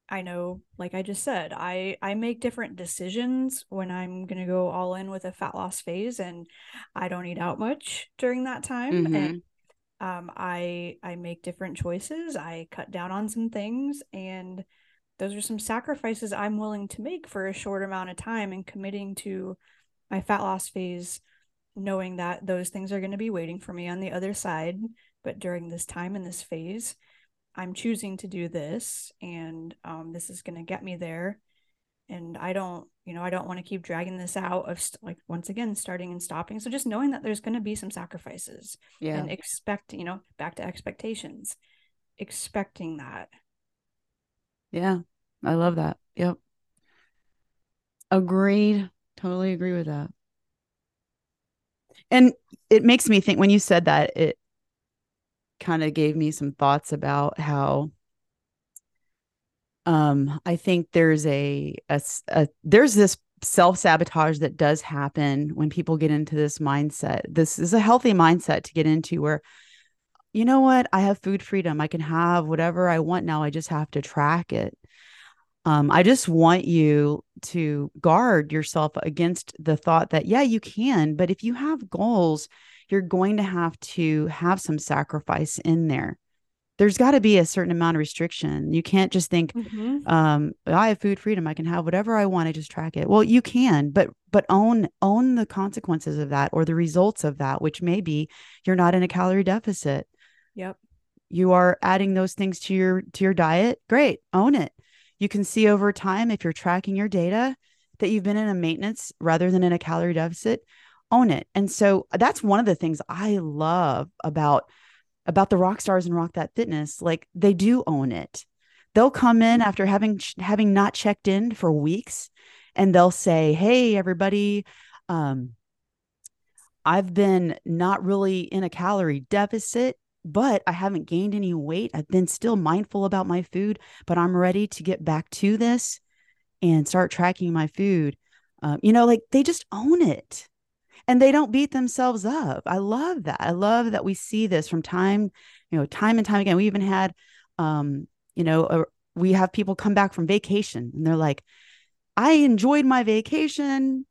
I know, like I just said, I I make different decisions when I'm going to go all in with a fat loss phase, and I don't eat out much during that time. Mhm. And um, I I make different choices. I cut down on some things, and those are some sacrifices I'm willing to make for a short amount of time and committing to my fat loss phase, knowing that those things are going to be waiting for me on the other side. But during this time in this phase, I'm choosing to do this, and um, this is going to get me there. And I don't, you know, I don't want to keep dragging this out of st- like once again starting and stopping. So just knowing that there's going to be some sacrifices yeah and expect, you know, back to expectations, expecting that. Yeah, I love that. Yep. Agreed. Totally agree with that. And it makes me think when you said that, it kind of gave me some thoughts about how um I think there's a there's this self sabotage that does happen when people get into this mindset. This is a healthy mindset to get into where, you know what, I have food freedom. I can have whatever I want now. I just have to track it. Um, I just want you to guard yourself against the thought that, yeah, you can, but if you have goals, you're going to have to have some sacrifice in there there's got to be a certain amount of restriction. You can't just think, mm-hmm. um, I have food freedom. I can have whatever I want. I just track it. Well, you can, but but own own the consequences of that or the results of that, which may be you're not in a calorie deficit. Yep. You are adding those things to your to your diet. Great. Own it. You can see over time if you're tracking your data that you've been in a maintenance rather than in a calorie deficit. Own it. And so that's one of the things I love about about the rock stars and rock that fitness like they do own it they'll come in after having having not checked in for weeks and they'll say hey everybody um i've been not really in a calorie deficit but i haven't gained any weight i've been still mindful about my food but i'm ready to get back to this and start tracking my food um, you know like they just own it and they don't beat themselves up. I love that. I love that we see this from time, you know, time and time again. We even had, um, you know, a, we have people come back from vacation and they're like, I enjoyed my vacation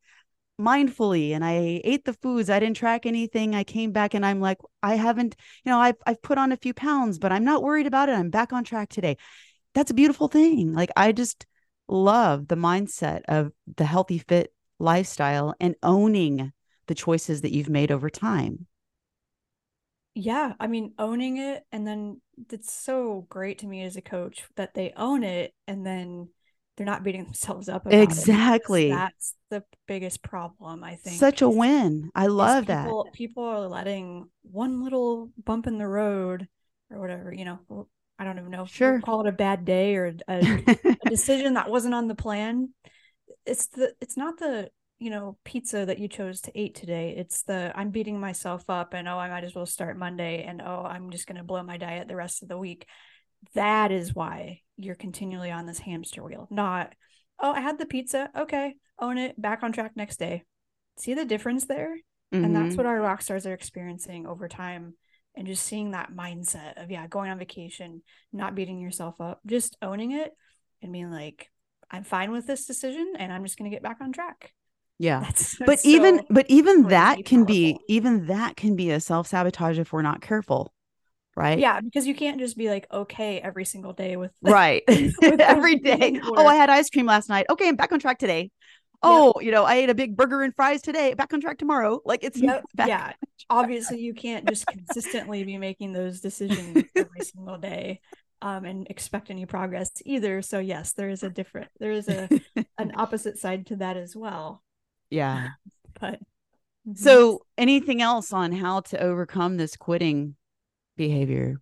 mindfully and I ate the foods. I didn't track anything. I came back and I'm like, I haven't, you know, I've, I've put on a few pounds, but I'm not worried about it. I'm back on track today. That's a beautiful thing. Like, I just love the mindset of the healthy, fit lifestyle and owning the choices that you've made over time. Yeah, I mean, owning it, and then it's so great to me as a coach that they own it, and then they're not beating themselves up exactly. That's the biggest problem, I think. Such a win. I love people, that. People are letting one little bump in the road or whatever, you know, I don't even know. Sure. Call it a bad day or a, a decision that wasn't on the plan. It's the it's not the you know pizza that you chose to eat today it's the i'm beating myself up and oh i might as well start monday and oh i'm just going to blow my diet the rest of the week that is why you're continually on this hamster wheel not oh i had the pizza okay own it back on track next day see the difference there mm-hmm. and that's mm-hmm. what our rock stars are experiencing over time and just seeing that mindset of yeah going on vacation not beating yourself up just owning it and being like i'm fine with this decision and i'm just going to get back on track yeah. That's, that's but even but even that can powerful. be even that can be a self-sabotage if we're not careful. Right. Yeah, because you can't just be like okay every single day with right with every day. Oh, I had ice cream last night. Okay, I'm back on track today. Oh, yep. you know, I ate a big burger and fries today. Back on track tomorrow. Like it's yep. yeah. Obviously, you can't just consistently be making those decisions every single day um, and expect any progress either. So yes, there is a different, there is a an opposite side to that as well. Yeah. but mm-hmm. so anything else on how to overcome this quitting behavior?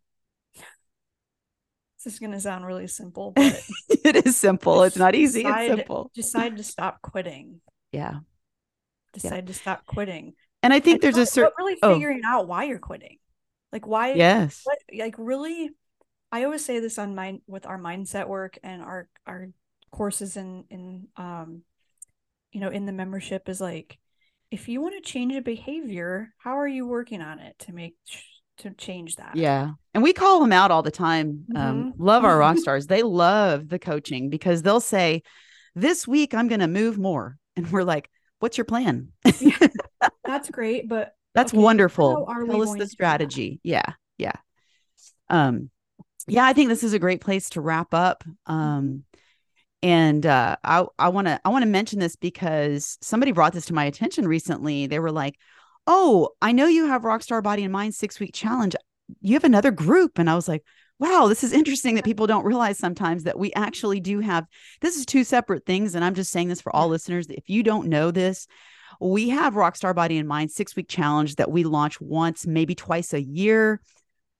This is going to sound really simple, but it is simple. It's not easy. Decide, it's simple. Decide to stop quitting. Yeah. Decide yeah. to stop quitting. And I think and there's a certain really oh. figuring out why you're quitting. Like why Yes. What, like really I always say this on mind with our mindset work and our our courses in in um you know in the membership is like if you want to change a behavior how are you working on it to make to change that. Yeah and we call them out all the time um, mm-hmm. um, love our rock stars. They love the coaching because they'll say this week i'm going to move more and we're like what's your plan? Yeah, that's great but that's okay, wonderful. tell us the strategy. Yeah yeah. Um yeah i think this is a great place to wrap up um and uh, I I want to I want to mention this because somebody brought this to my attention recently. They were like, "Oh, I know you have Rockstar Body and Mind six week challenge. You have another group," and I was like, "Wow, this is interesting that people don't realize sometimes that we actually do have. This is two separate things, and I'm just saying this for all listeners. If you don't know this." We have Rockstar Body and Mind six week challenge that we launch once, maybe twice a year.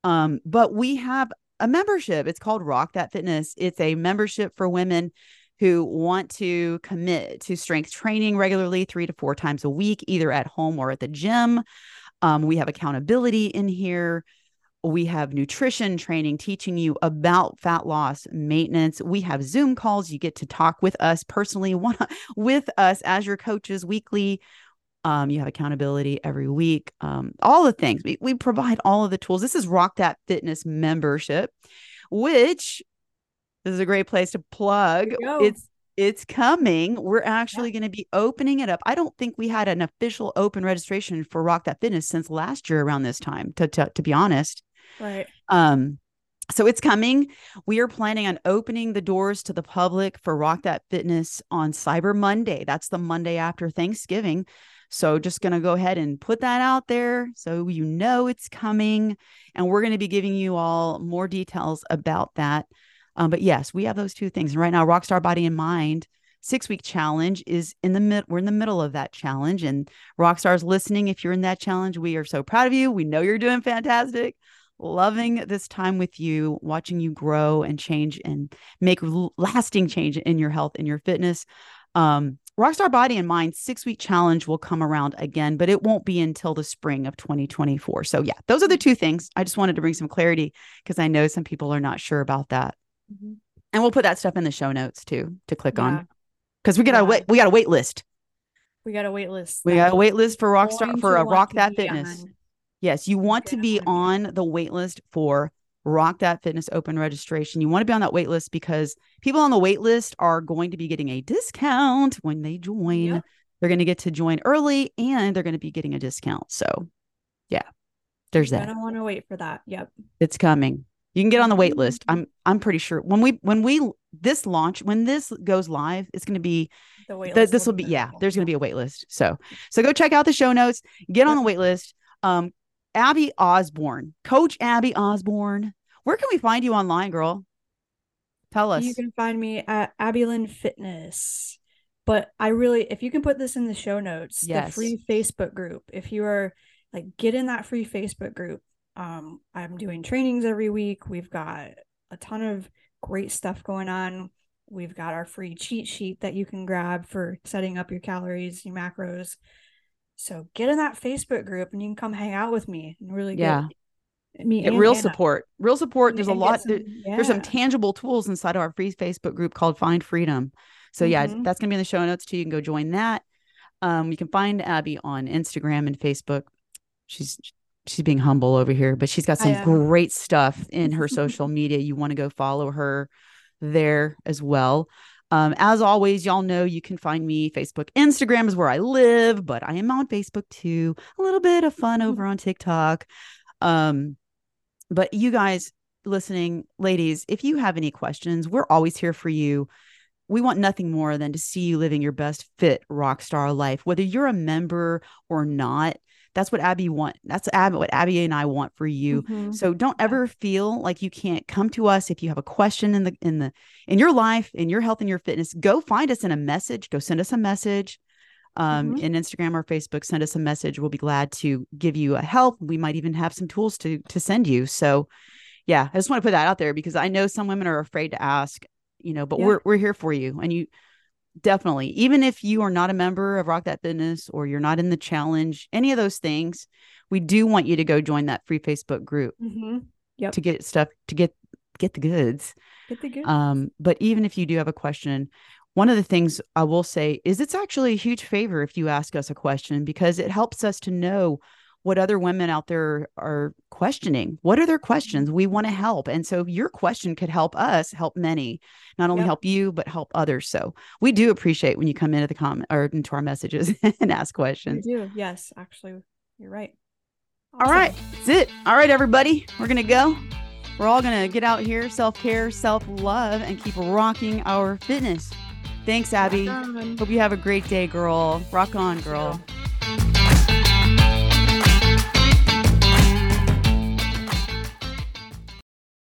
Um, but we have a membership. It's called Rock That Fitness. It's a membership for women who want to commit to strength training regularly, three to four times a week, either at home or at the gym. Um, we have accountability in here. we have nutrition training teaching you about fat loss maintenance. We have Zoom calls. You get to talk with us personally, one, with us as your coaches weekly. Um, you have accountability every week. Um, all the things we, we provide all of the tools. This is Rock That Fitness membership, which is a great place to plug. It's it's coming. We're actually yeah. going to be opening it up. I don't think we had an official open registration for Rock That Fitness since last year around this time. To to, to be honest, Right. Um, so it's coming. We are planning on opening the doors to the public for Rock That Fitness on Cyber Monday. That's the Monday after Thanksgiving. So just going to go ahead and put that out there so you know it's coming. And we're going to be giving you all more details about that. Um, but yes, we have those two things. And right now, Rockstar Body and Mind six week challenge is in the mid we're in the middle of that challenge and rockstars listening if you're in that challenge we are so proud of you we know you're doing fantastic loving this time with you, watching you grow and change and make lasting change in your health and your fitness. Um, Rockstar Body and Mind six week challenge will come around again, but it won't be until the spring of 2024. So, yeah, those are the two things. I just wanted to bring some clarity because I know some people are not sure about that. Mm-hmm. And we'll put that stuff in the show notes too to click yeah. on because we got yeah. a wait, we got a wait list. We got a wait list. We got a wait list for Rockstar for a Rock That Fitness. On. Yes, you want to be on the wait list for Rock That Fitness Open registration. You want to be on that wait list because people on the wait list are going to be getting a discount when they join. Yep. They're going to get to join early and they're going to be getting a discount. So, yeah, there's that. I don't want to wait for that. Yep. It's coming. You can get on the wait list. Mm-hmm. I'm I'm pretty sure when we when we this launch when this goes live, it's going to be the, this will be yeah. There's going to be a wait list. So so go check out the show notes. Get yep. on the wait list. Um, Abby Osborne, Coach Abby Osborne. Where can we find you online, girl? Tell us. You can find me at Abbyland Fitness. But I really, if you can put this in the show notes, yes. the free Facebook group. If you are like, get in that free Facebook group. Um, I'm doing trainings every week. We've got a ton of great stuff going on. We've got our free cheat sheet that you can grab for setting up your calories, your macros. So get in that Facebook group and you can come hang out with me and really yeah. get me real Anna. support. Real support. There's a lot. Some, there, yeah. There's some tangible tools inside of our free Facebook group called Find Freedom. So yeah, mm-hmm. that's gonna be in the show notes too. You can go join that. Um, you can find Abby on Instagram and Facebook. She's she's being humble over here, but she's got some great stuff in her social media. You want to go follow her there as well. Um, as always, y'all know you can find me Facebook, Instagram is where I live, but I am on Facebook too. A little bit of fun over on TikTok. Um, but you guys listening, ladies, if you have any questions, we're always here for you. We want nothing more than to see you living your best fit rock star life, whether you're a member or not that's what Abby want. That's Abby, what Abby and I want for you. Mm-hmm. So don't ever feel like you can't come to us if you have a question in the in the in your life, in your health and your fitness. Go find us in a message. Go send us a message um, mm-hmm. in Instagram or Facebook. Send us a message. We'll be glad to give you a help. We might even have some tools to to send you. So yeah, I just want to put that out there because I know some women are afraid to ask, you know, but yeah. we're we're here for you. And you definitely even if you are not a member of rock that fitness or you're not in the challenge any of those things we do want you to go join that free facebook group mm-hmm. yep. to get stuff to get get the goods get the goods um but even if you do have a question one of the things i will say is it's actually a huge favor if you ask us a question because it helps us to know what other women out there are questioning. What are their questions? We want to help. And so your question could help us help many, not only yep. help you, but help others. So we do appreciate when you come into the comment or into our messages and ask questions. We do. Yes, actually, you're right. Awesome. All right. That's it. All right, everybody. We're going to go. We're all going to get out here, self care, self love, and keep rocking our fitness. Thanks, Abby. Hope you have a great day, girl. Rock on, girl.